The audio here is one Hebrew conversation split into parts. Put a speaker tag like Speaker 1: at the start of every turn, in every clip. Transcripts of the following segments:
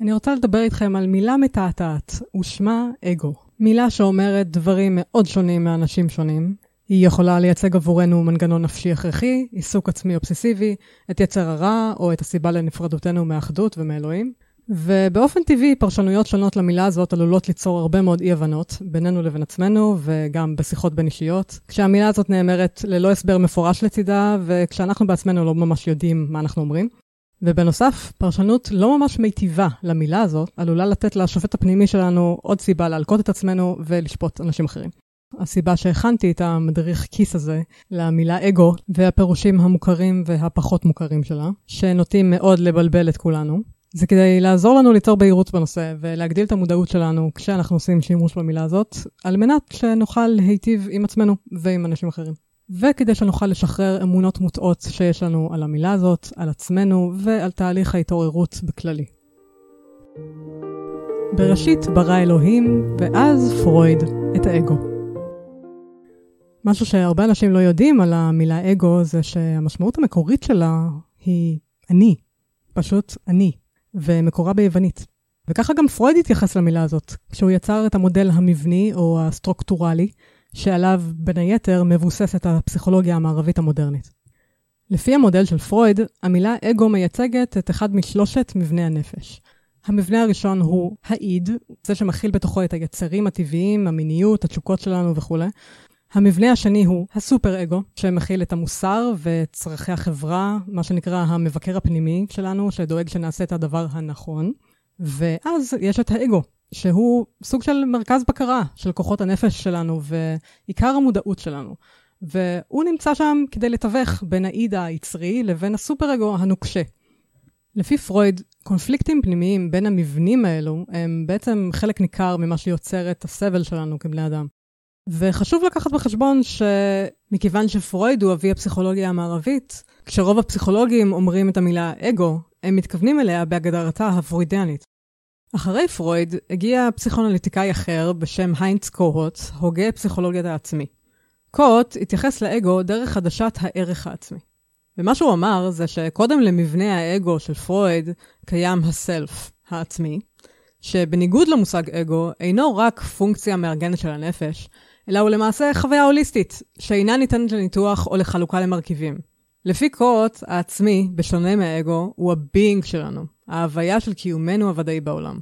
Speaker 1: אני רוצה לדבר איתכם על מילה מתעתעת, ושמה אגו. מילה שאומרת דברים מאוד שונים מאנשים שונים. היא יכולה לייצג עבורנו מנגנון נפשי הכרחי, עיסוק עצמי אובססיבי, את יצר הרע או את הסיבה לנפרדותנו מאחדות ומאלוהים. ובאופן טבעי, פרשנויות שונות למילה הזאת עלולות ליצור הרבה מאוד אי-הבנות בינינו לבין עצמנו, וגם בשיחות בין אישיות. כשהמילה הזאת נאמרת ללא הסבר מפורש לצידה, וכשאנחנו בעצמנו לא ממש יודעים מה אנחנו אומרים. ובנוסף, פרשנות לא ממש מיטיבה למילה הזאת, עלולה לתת לשופט הפנימי שלנו עוד סיבה להלקות את עצמנו ולשפוט אנשים אחרים. הסיבה שהכנתי את המדריך כיס הזה למילה אגו והפירושים המוכרים והפחות מוכרים שלה, שנוטים מאוד לבלבל את כולנו, זה כדי לעזור לנו ליצור בהירות בנושא ולהגדיל את המודעות שלנו כשאנחנו עושים שימוש במילה הזאת, על מנת שנוכל להיטיב עם עצמנו ועם אנשים אחרים. וכדי שנוכל לשחרר אמונות מוטעות שיש לנו על המילה הזאת, על עצמנו ועל תהליך ההתעוררות בכללי. בראשית ברא אלוהים, ואז פרויד, את האגו. משהו שהרבה אנשים לא יודעים על המילה אגו זה שהמשמעות המקורית שלה היא אני, פשוט אני. ומקורה ביוונית. וככה גם פרויד התייחס למילה הזאת, כשהוא יצר את המודל המבני או הסטרוקטורלי, שעליו בין היתר מבוססת הפסיכולוגיה המערבית המודרנית. לפי המודל של פרויד, המילה אגו מייצגת את אחד משלושת מבני הנפש. המבנה הראשון הוא האיד, זה שמכיל בתוכו את היצרים הטבעיים, המיניות, התשוקות שלנו וכולי. המבנה השני הוא הסופר-אגו, שמכיל את המוסר וצרכי החברה, מה שנקרא המבקר הפנימי שלנו, שדואג שנעשה את הדבר הנכון. ואז יש את האגו, שהוא סוג של מרכז בקרה של כוחות הנפש שלנו ועיקר המודעות שלנו. והוא נמצא שם כדי לתווך בין האיד היצרי לבין הסופר-אגו הנוקשה. לפי פרויד, קונפליקטים פנימיים בין המבנים האלו הם בעצם חלק ניכר ממה שיוצר את הסבל שלנו כבני אדם. וחשוב לקחת בחשבון שמכיוון שפרויד הוא אבי הפסיכולוגיה המערבית, כשרוב הפסיכולוגים אומרים את המילה אגו, הם מתכוונים אליה בהגדרתה הפרוידיאנית. אחרי פרויד הגיע פסיכואנליטיקאי אחר בשם היינץ קוהוט, הוגה פסיכולוגיית העצמי. קוהוט התייחס לאגו דרך חדשת הערך העצמי. ומה שהוא אמר זה שקודם למבנה האגו של פרויד קיים ה self, העצמי, שבניגוד למושג אגו, אינו רק פונקציה מארגנת של הנפש, אלא הוא למעשה חוויה הוליסטית, שאינה ניתנת לניתוח או לחלוקה למרכיבים. לפי קוהוט, העצמי, בשונה מהאגו, הוא ה being שלנו, ההוויה של קיומנו הוודאי בעולם.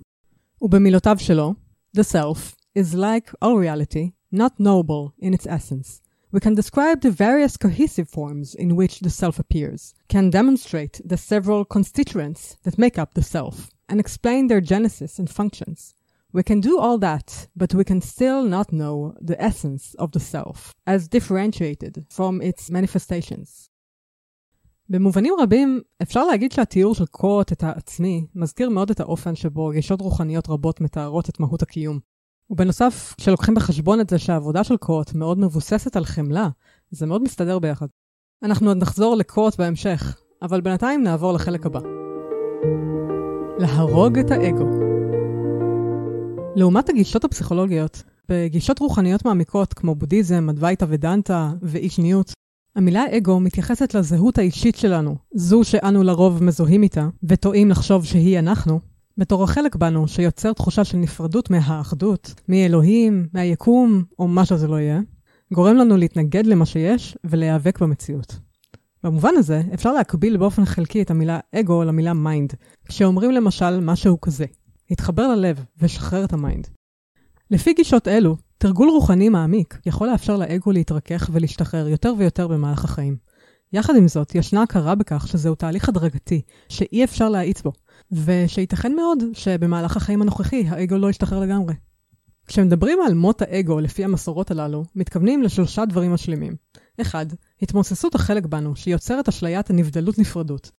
Speaker 1: ובמילותיו שלו, The self is like all reality, not knowable in its essence. We can describe the various cohesive forms in which the self appears, can demonstrate the several constituents that make up the self, and explain their genesis and functions. We can do all that, but we can still not know the essence of the self, as differentiated from its manifestations. במובנים רבים, אפשר להגיד שהתיאור של קוט את העצמי מזכיר מאוד את האופן שבו גישות רוחניות רבות מתארות את מהות הקיום. ובנוסף, כשלוקחים בחשבון את זה שהעבודה של קוט מאוד מבוססת על חמלה, זה מאוד מסתדר ביחד. אנחנו עוד נחזור לקוט בהמשך, אבל בינתיים נעבור לחלק הבא. להרוג את האגו. לעומת הגישות הפסיכולוגיות, בגישות רוחניות מעמיקות כמו בודהיזם, אדווייתא ודנטה ואי שניות, המילה אגו מתייחסת לזהות האישית שלנו, זו שאנו לרוב מזוהים איתה, וטועים לחשוב שהיא אנחנו, בתור החלק בנו שיוצר תחושה של נפרדות מהאחדות, מאלוהים, מהיקום, או מה שזה לא יהיה, גורם לנו להתנגד למה שיש ולהיאבק במציאות. במובן הזה, אפשר להקביל באופן חלקי את המילה אגו למילה mind, כשאומרים למשל משהו כזה, להתחבר ללב ולשחרר את ה mind. לפי גישות אלו, תרגול רוחני מעמיק יכול לאפשר לאגו להתרכך ולהשתחרר יותר ויותר במהלך החיים. יחד עם זאת, ישנה הכרה בכך שזהו תהליך הדרגתי, שאי אפשר להאיץ בו, ושייתכן מאוד שבמהלך החיים הנוכחי האגו לא ישתחרר לגמרי. כשמדברים על מות האגו לפי המסורות הללו, מתכוונים לשלושה דברים משלימים. 1. התמוססות החלק בנו, שיוצרת אשליית הנבדלות נפרדות,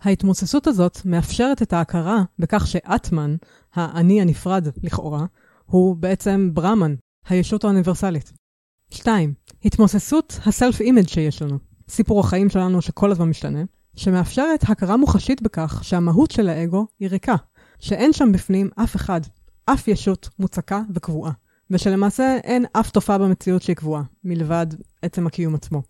Speaker 1: ההתמוססות הזאת מאפשרת את ההכרה בכך שאטמן, האני הנפרד לכאורה, הוא בעצם ברהמן, הישות האוניברסלית. 2. התמוססות ה self image שיש לנו, סיפור החיים שלנו שכל הזמן משתנה, שמאפשרת הכרה מוחשית בכך שהמהות של האגו היא ריקה, שאין שם בפנים אף אחד, אף ישות מוצקה וקבועה, ושלמעשה אין אף תופעה במציאות שהיא קבועה, מלבד עצם הקיום עצמו,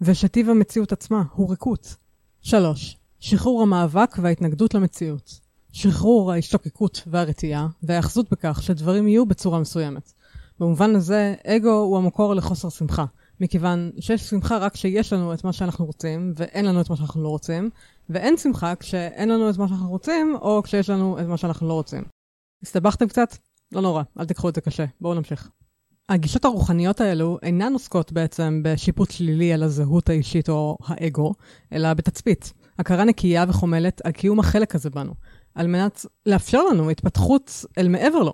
Speaker 1: ושטיב המציאות עצמה הוא ריקות. 3. שחרור המאבק וההתנגדות למציאות, שחרור ההשתוקקות והרתיעה, והאחזות בכך שדברים יהיו בצורה מסוימת. במובן הזה, אגו הוא המקור לחוסר שמחה, מכיוון שיש שמחה רק כשיש לנו את מה שאנחנו רוצים, ואין לנו את מה שאנחנו לא רוצים, ואין שמחה כשאין לנו את מה שאנחנו רוצים, או כשיש לנו את מה שאנחנו לא רוצים. הסתבכתם קצת? לא נורא, אל תיקחו את זה קשה. בואו נמשיך. הגישות הרוחניות האלו אינן עוסקות בעצם בשיפוט שלילי על הזהות האישית או האגו, אלא בתצפית. הכרה נקייה וחומלת על קיום החלק הזה בנו, על מנת לאפשר לנו התפתחות אל מעבר לו.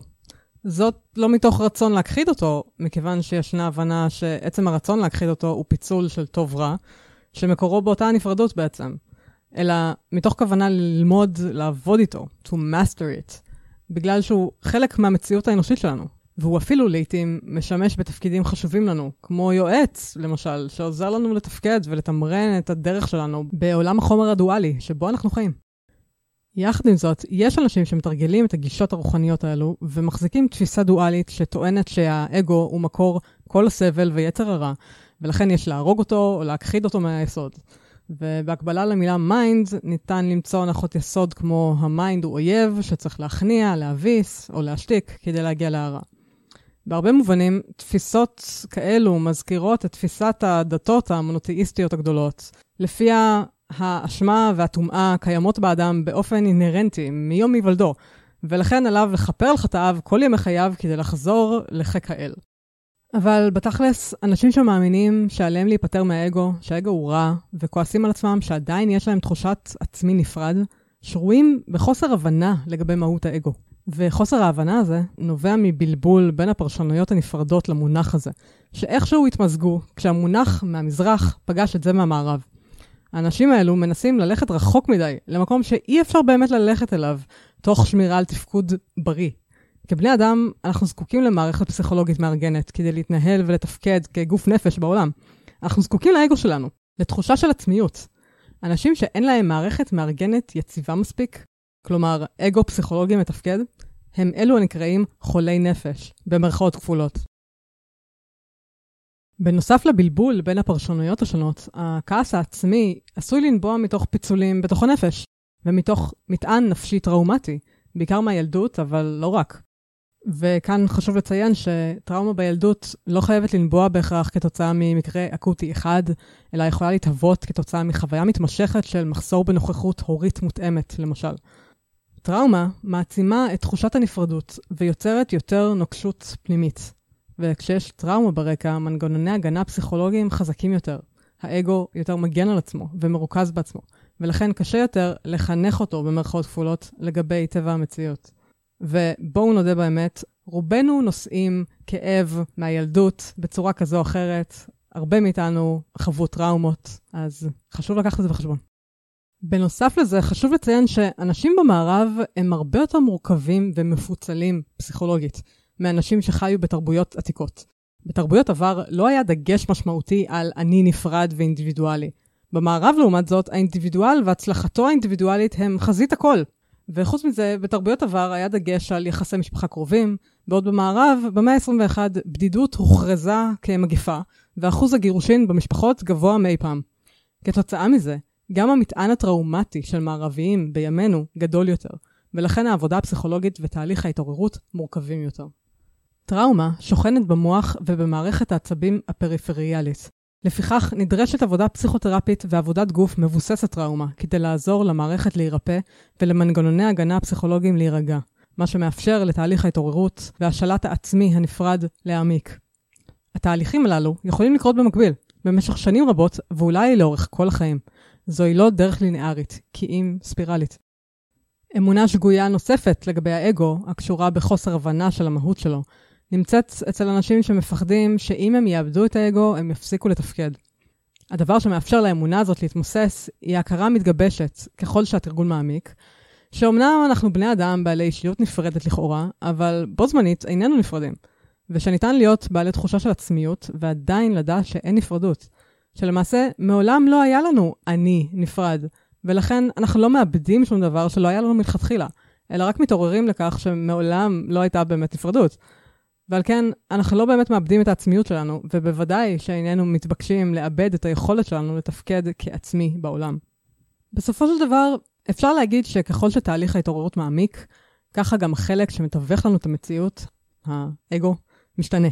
Speaker 1: זאת לא מתוך רצון להכחיד אותו, מכיוון שישנה הבנה שעצם הרצון להכחיד אותו הוא פיצול של טוב רע, שמקורו באותה הנפרדות בעצם, אלא מתוך כוונה ללמוד לעבוד איתו, to master it, בגלל שהוא חלק מהמציאות האנושית שלנו, והוא אפילו לעיתים משמש בתפקידים חשובים לנו, כמו יועץ, למשל, שעוזר לנו לתפקד ולתמרן את הדרך שלנו בעולם החומר הדואלי, שבו אנחנו חיים. יחד עם זאת, יש אנשים שמתרגלים את הגישות הרוחניות האלו ומחזיקים תפיסה דואלית שטוענת שהאגו הוא מקור כל הסבל ויצר הרע, ולכן יש להרוג אותו או להכחיד אותו מהיסוד. ובהקבלה למילה mind, ניתן למצוא הנחות יסוד כמו ה mind הוא אויב שצריך להכניע, להביס או להשתיק כדי להגיע להארה. בהרבה מובנים, תפיסות כאלו מזכירות את תפיסת הדתות המונותאיסטיות הגדולות, לפיה האשמה והטומאה קיימות באדם באופן אינהרנטי, מיום היוולדו, ולכן עליו לכפר על חטאיו כל ימי חייו כדי לחזור לחיק האל. אבל בתכלס, אנשים שמאמינים שעליהם להיפטר מהאגו, שהאגו הוא רע, וכועסים על עצמם שעדיין יש להם תחושת עצמי נפרד, שרויים בחוסר הבנה לגבי מהות האגו. וחוסר ההבנה הזה נובע מבלבול בין הפרשנויות הנפרדות למונח הזה, שאיכשהו התמזגו כשהמונח מהמזרח פגש את זה מהמערב. האנשים האלו מנסים ללכת רחוק מדי, למקום שאי אפשר באמת ללכת אליו, תוך שמירה על תפקוד בריא. כבני אדם, אנחנו זקוקים למערכת פסיכולוגית מארגנת כדי להתנהל ולתפקד כגוף נפש בעולם. אנחנו זקוקים לאגו שלנו, לתחושה של עצמיות. אנשים שאין להם מערכת מארגנת יציבה מספיק, כלומר אגו פסיכולוגי מתפקד, הם אלו הנקראים חולי נפש, במרכאות כפולות. בנוסף לבלבול בין הפרשנויות השונות, הכעס העצמי עשוי לנבוע מתוך פיצולים בתוך הנפש, ומתוך מטען נפשי טראומטי, בעיקר מהילדות, אבל לא רק. וכאן חשוב לציין שטראומה בילדות לא חייבת לנבוע בהכרח כתוצאה ממקרה אקוטי אחד, אלא יכולה להתהוות כתוצאה מחוויה מתמשכת של מחסור בנוכחות הורית מותאמת, למשל. טראומה מעצימה את תחושת הנפרדות ויוצרת יותר נוקשות פנימית. וכשיש טראומה ברקע, מנגנוני הגנה פסיכולוגיים חזקים יותר. האגו יותר מגן על עצמו ומרוכז בעצמו, ולכן קשה יותר לחנך אותו במרכאות כפולות לגבי טבע המציאות. ובואו נודה באמת, רובנו נושאים כאב מהילדות בצורה כזו או אחרת. הרבה מאיתנו חוו טראומות, אז חשוב לקחת את זה בחשבון. בנוסף לזה, חשוב לציין שאנשים במערב הם הרבה יותר מורכבים ומפוצלים פסיכולוגית מאנשים שחיו בתרבויות עתיקות. בתרבויות עבר לא היה דגש משמעותי על אני נפרד ואינדיבידואלי. במערב, לעומת זאת, האינדיבידואל והצלחתו האינדיבידואלית הם חזית הכל. וחוץ מזה, בתרבויות עבר היה דגש על יחסי משפחה קרובים, בעוד במערב, במאה ה-21, בדידות הוכרזה כמגפה, ואחוז הגירושין במשפחות גבוה מאי פעם. כתוצאה מזה, גם המטען הטראומטי של מערביים בימינו גדול יותר, ולכן העבודה הפסיכולוגית ותהליך ההתעוררות מורכבים יותר. טראומה שוכנת במוח ובמערכת העצבים הפריפריאלית. לפיכך נדרשת עבודה פסיכותרפית ועבודת גוף מבוססת טראומה כדי לעזור למערכת להירפא ולמנגנוני הגנה הפסיכולוגיים להירגע, מה שמאפשר לתהליך ההתעוררות והשלט העצמי הנפרד להעמיק. התהליכים הללו יכולים לקרות במקביל, במשך שנים רבות ואולי לאורך כל החיים. זוהי לא דרך לינארית, כי אם ספירלית. אמונה שגויה נוספת לגבי האגו, הקשורה בחוסר הבנה של המהות שלו, נמצאת אצל אנשים שמפחדים שאם הם יאבדו את האגו, הם יפסיקו לתפקד. הדבר שמאפשר לאמונה הזאת להתמוסס היא הכרה מתגבשת ככל שהתרגול מעמיק, שאומנם אנחנו בני אדם בעלי אישיות נפרדת לכאורה, אבל בו זמנית איננו נפרדים, ושניתן להיות בעלי תחושה של עצמיות ועדיין לדעת שאין נפרדות. שלמעשה מעולם לא היה לנו אני נפרד, ולכן אנחנו לא מאבדים שום דבר שלא היה לנו מלכתחילה, אלא רק מתעוררים לכך שמעולם לא הייתה באמת נפרדות. ועל כן, אנחנו לא באמת מאבדים את העצמיות שלנו, ובוודאי שאיננו מתבקשים לאבד את היכולת שלנו לתפקד כעצמי בעולם. בסופו של דבר, אפשר להגיד שככל שתהליך ההתעוררות מעמיק, ככה גם החלק שמתווך לנו את המציאות, האגו, משתנה.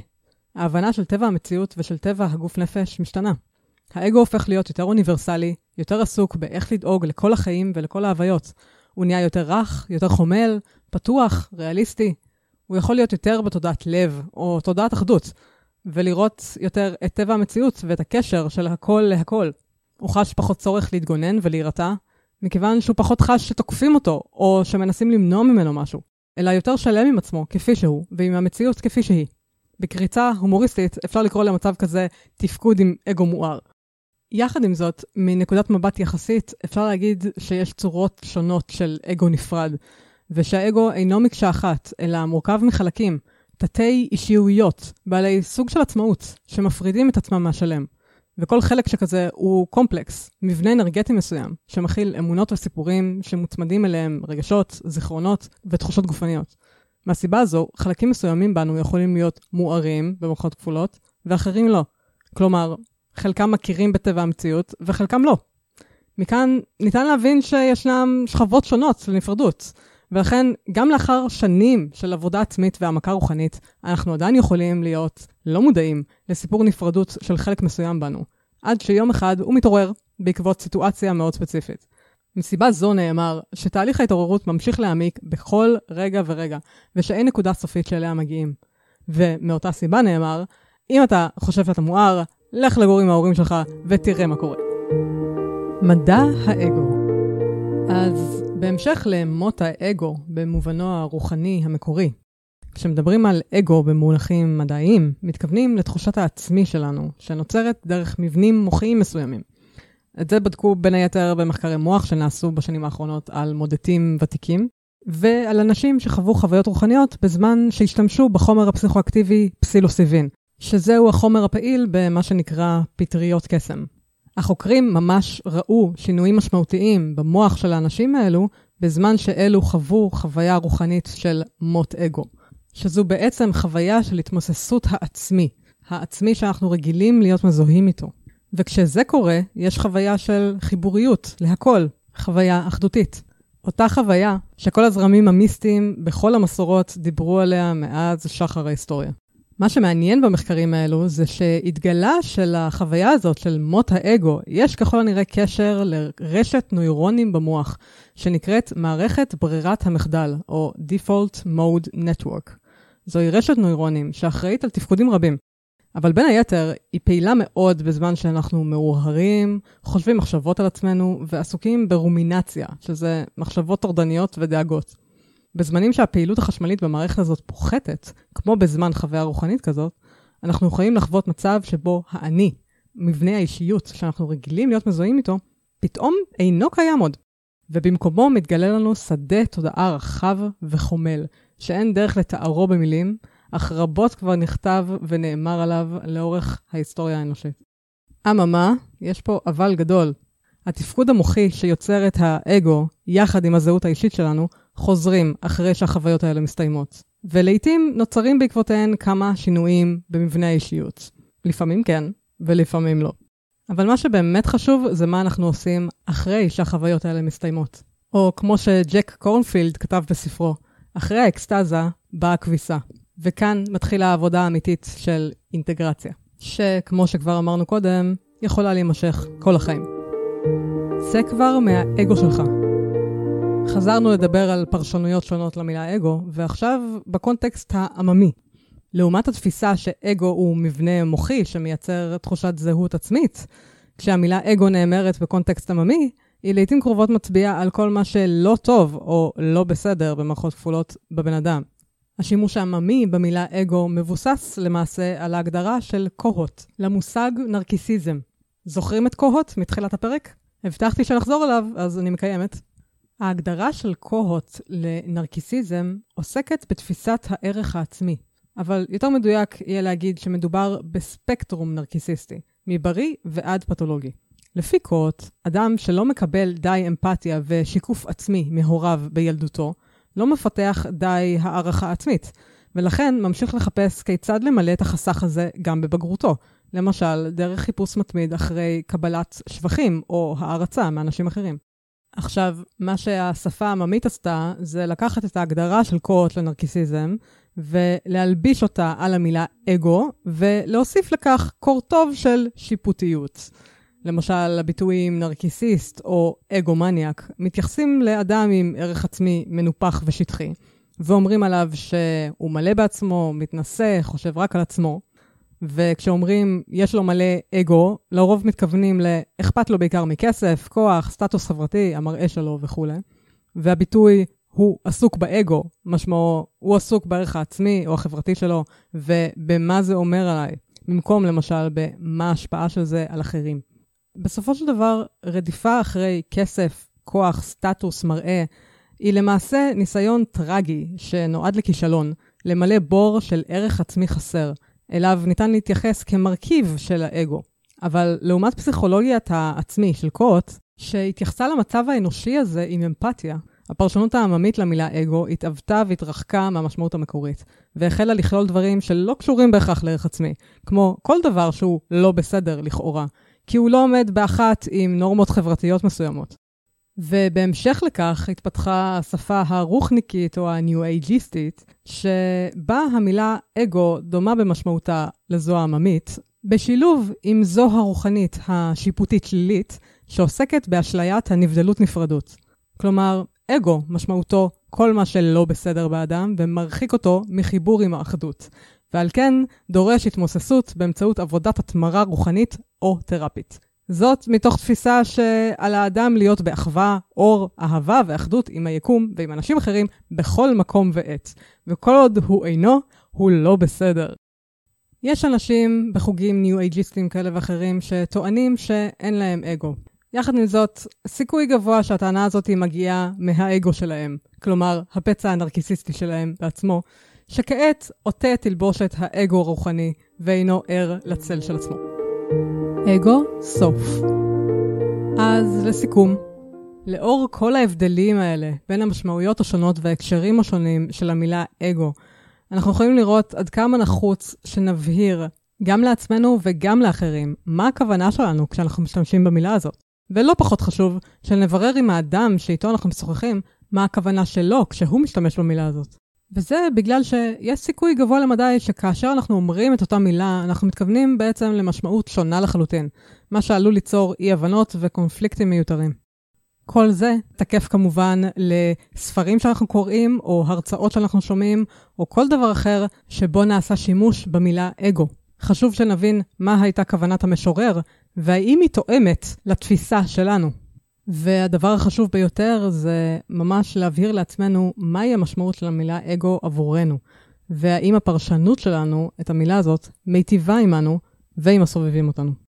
Speaker 1: ההבנה של טבע המציאות ושל טבע הגוף נפש משתנה. האגו הופך להיות יותר אוניברסלי, יותר עסוק באיך לדאוג לכל החיים ולכל ההוויות. הוא נהיה יותר רך, יותר חומל, פתוח, ריאליסטי. הוא יכול להיות יותר בתודעת לב, או תודעת אחדות, ולראות יותר את טבע המציאות ואת הקשר של הכל להכל. הוא חש פחות צורך להתגונן ולהירתע, מכיוון שהוא פחות חש שתוקפים אותו, או שמנסים למנוע ממנו משהו, אלא יותר שלם עם עצמו כפי שהוא, ועם המציאות כפי שהיא. בקריצה הומוריסטית אפשר לקרוא למצב כזה תפקוד עם אגו מואר. יחד עם זאת, מנקודת מבט יחסית, אפשר להגיד שיש צורות שונות של אגו נפרד, ושהאגו אינו מקשה אחת, אלא מורכב מחלקים, תתי אישיויות, בעלי סוג של עצמאות, שמפרידים את עצמם מהשלם. וכל חלק שכזה הוא קומפלקס, מבנה אנרגטי מסוים, שמכיל אמונות וסיפורים שמוצמדים אליהם רגשות, זיכרונות ותחושות גופניות. מהסיבה הזו, חלקים מסוימים בנו יכולים להיות מוארים, במוחות כפולות, ואחרים לא. כלומר, חלקם מכירים בטבע המציאות, וחלקם לא. מכאן ניתן להבין שישנם שכבות שונות של נפרדות, ולכן גם לאחר שנים של עבודה עצמית והעמקה רוחנית, אנחנו עדיין יכולים להיות לא מודעים לסיפור נפרדות של חלק מסוים בנו, עד שיום אחד הוא מתעורר בעקבות סיטואציה מאוד ספציפית. מסיבה זו נאמר שתהליך ההתעוררות ממשיך להעמיק בכל רגע ורגע, ושאין נקודה סופית שאליה מגיעים. ומאותה סיבה נאמר, אם אתה חושב שאתה מואר, לך לגור עם ההורים שלך ותראה מה קורה. מדע האגו אז בהמשך למות האגו במובנו הרוחני המקורי, כשמדברים על אגו במונחים מדעיים, מתכוונים לתחושת העצמי שלנו, שנוצרת דרך מבנים מוחיים מסוימים. את זה בדקו בין היתר במחקרי מוח שנעשו בשנים האחרונות על מודדים ותיקים, ועל אנשים שחוו חוויות רוחניות בזמן שהשתמשו בחומר הפסיכואקטיבי פסילוסיבין, שזהו החומר הפעיל במה שנקרא פטריות קסם. החוקרים ממש ראו שינויים משמעותיים במוח של האנשים האלו, בזמן שאלו חוו חוויה רוחנית של מות אגו, שזו בעצם חוויה של התמוססות העצמי, העצמי שאנחנו רגילים להיות מזוהים איתו. וכשזה קורה, יש חוויה של חיבוריות להכל, חוויה אחדותית. אותה חוויה שכל הזרמים המיסטיים בכל המסורות דיברו עליה מאז שחר ההיסטוריה. מה שמעניין במחקרים האלו זה שהתגלה שלחוויה הזאת של מות האגו, יש ככל הנראה קשר לרשת נוירונים במוח, שנקראת מערכת ברירת המחדל, או Default Mode Network. זוהי רשת נוירונים שאחראית על תפקודים רבים, אבל בין היתר, היא פעילה מאוד בזמן שאנחנו מאוהרים, חושבים מחשבות על עצמנו ועסוקים ברומינציה, שזה מחשבות טורדניות ודאגות. בזמנים שהפעילות החשמלית במערכת הזאת פוחתת, כמו בזמן חוויה רוחנית כזאת, אנחנו יכולים לחוות מצב שבו האני, מבנה האישיות שאנחנו רגילים להיות מזוהים איתו, פתאום אינו קיים עוד. ובמקומו מתגלה לנו שדה תודעה רחב וחומל, שאין דרך לתארו במילים, אך רבות כבר נכתב ונאמר עליו לאורך ההיסטוריה האנושית. אממה, יש פה אבל גדול. התפקוד המוחי שיוצר את האגו, יחד עם הזהות האישית שלנו, חוזרים אחרי שהחוויות האלה מסתיימות. ולעיתים נוצרים בעקבותיהן כמה שינויים במבנה האישיות. לפעמים כן, ולפעמים לא. אבל מה שבאמת חשוב זה מה אנחנו עושים אחרי שהחוויות האלה מסתיימות. או כמו שג'ק קורנפילד כתב בספרו, אחרי האקסטזה באה הכביסה. וכאן מתחילה העבודה האמיתית של אינטגרציה, שכמו שכבר אמרנו קודם, יכולה להימשך כל החיים. זה כבר מהאגו שלך. חזרנו לדבר על פרשנויות שונות למילה אגו, ועכשיו בקונטקסט העממי. לעומת התפיסה שאגו הוא מבנה מוחי שמייצר תחושת זהות עצמית, כשהמילה אגו נאמרת בקונטקסט עממי, היא לעיתים קרובות מצביעה על כל מה שלא טוב או לא בסדר במערכות כפולות בבן אדם. השימוש העממי במילה אגו מבוסס למעשה על ההגדרה של קוהוט, למושג נרקיסיזם. זוכרים את קוהוט מתחילת הפרק? הבטחתי שנחזור אליו, אז אני מקיימת. ההגדרה של קוהוט לנרקיסיזם עוסקת בתפיסת הערך העצמי, אבל יותר מדויק יהיה להגיד שמדובר בספקטרום נרקיסיסטי, מבריא ועד פתולוגי. לפי קוהוט, אדם שלא מקבל די אמפתיה ושיקוף עצמי מהוריו בילדותו, לא מפתח די הערכה עצמית, ולכן ממשיך לחפש כיצד למלא את החסך הזה גם בבגרותו. למשל, דרך חיפוש מתמיד אחרי קבלת שבחים או הערצה מאנשים אחרים. עכשיו, מה שהשפה העממית עשתה, זה לקחת את ההגדרה של קוט לנרקיסיזם, ולהלביש אותה על המילה אגו, ולהוסיף לכך קורטוב של שיפוטיות. למשל, הביטויים נרקיסיסט או אגו-מניאק מתייחסים לאדם עם ערך עצמי מנופח ושטחי, ואומרים עליו שהוא מלא בעצמו, מתנשא, חושב רק על עצמו. וכשאומרים יש לו מלא אגו, לרוב מתכוונים לאכפת לו בעיקר מכסף, כוח, סטטוס חברתי, המראה שלו וכולי. והביטוי הוא עסוק באגו, משמעו הוא עסוק בערך העצמי או החברתי שלו, ובמה זה אומר עליי, במקום למשל במה ההשפעה של זה על אחרים. בסופו של דבר, רדיפה אחרי כסף, כוח, סטטוס, מראה, היא למעשה ניסיון טרגי שנועד לכישלון, למלא בור של ערך עצמי חסר, אליו ניתן להתייחס כמרכיב של האגו. אבל לעומת פסיכולוגיית העצמי של קוט, שהתייחסה למצב האנושי הזה עם אמפתיה, הפרשנות העממית למילה אגו התעוותה והתרחקה מהמשמעות המקורית, והחלה לכלול דברים שלא קשורים בהכרח לערך עצמי, כמו כל דבר שהוא לא בסדר לכאורה, כי הוא לא עומד באחת עם נורמות חברתיות מסוימות. ובהמשך לכך התפתחה השפה הרוחניקית או הניו-אייג'יסטית, שבה המילה אגו דומה במשמעותה לזו העממית, בשילוב עם זו הרוחנית השיפוטית-שלילית, שעוסקת באשליית הנבדלות נפרדות. כלומר, אגו משמעותו כל מה שלא בסדר באדם ומרחיק אותו מחיבור עם האחדות, ועל כן דורש התמוססות באמצעות עבודת התמרה רוחנית או תרפית. זאת מתוך תפיסה שעל האדם להיות באחווה, אור, אהבה ואחדות עם היקום ועם אנשים אחרים בכל מקום ועת. וכל עוד הוא אינו, הוא לא בסדר. יש אנשים בחוגים ניו-אייג'יסטים כאלה ואחרים שטוענים שאין להם אגו. יחד עם זאת, סיכוי גבוה שהטענה הזאת מגיעה מהאגו שלהם, כלומר, הפצע הנרקיסיסטי שלהם בעצמו, שכעת עוטה תלבושת האגו הרוחני ואינו ער לצל של עצמו. אגו, סוף. אז לסיכום, לאור כל ההבדלים האלה בין המשמעויות השונות וההקשרים השונים של המילה אגו, אנחנו יכולים לראות עד כמה נחוץ שנבהיר גם לעצמנו וגם לאחרים מה הכוונה שלנו כשאנחנו משתמשים במילה הזאת. ולא פחות חשוב, שנברר עם האדם שאיתו אנחנו משוחחים מה הכוונה שלו כשהוא משתמש במילה הזאת. וזה בגלל שיש סיכוי גבוה למדי שכאשר אנחנו אומרים את אותה מילה, אנחנו מתכוונים בעצם למשמעות שונה לחלוטין, מה שעלול ליצור אי-הבנות וקונפליקטים מיותרים. כל זה תקף כמובן לספרים שאנחנו קוראים, או הרצאות שאנחנו שומעים, או כל דבר אחר שבו נעשה שימוש במילה אגו. חשוב שנבין מה הייתה כוונת המשורר, והאם היא תואמת לתפיסה שלנו. והדבר החשוב ביותר זה ממש להבהיר לעצמנו מהי המשמעות של המילה אגו עבורנו, והאם הפרשנות שלנו את המילה הזאת מיטיבה עמנו ועם הסובבים אותנו.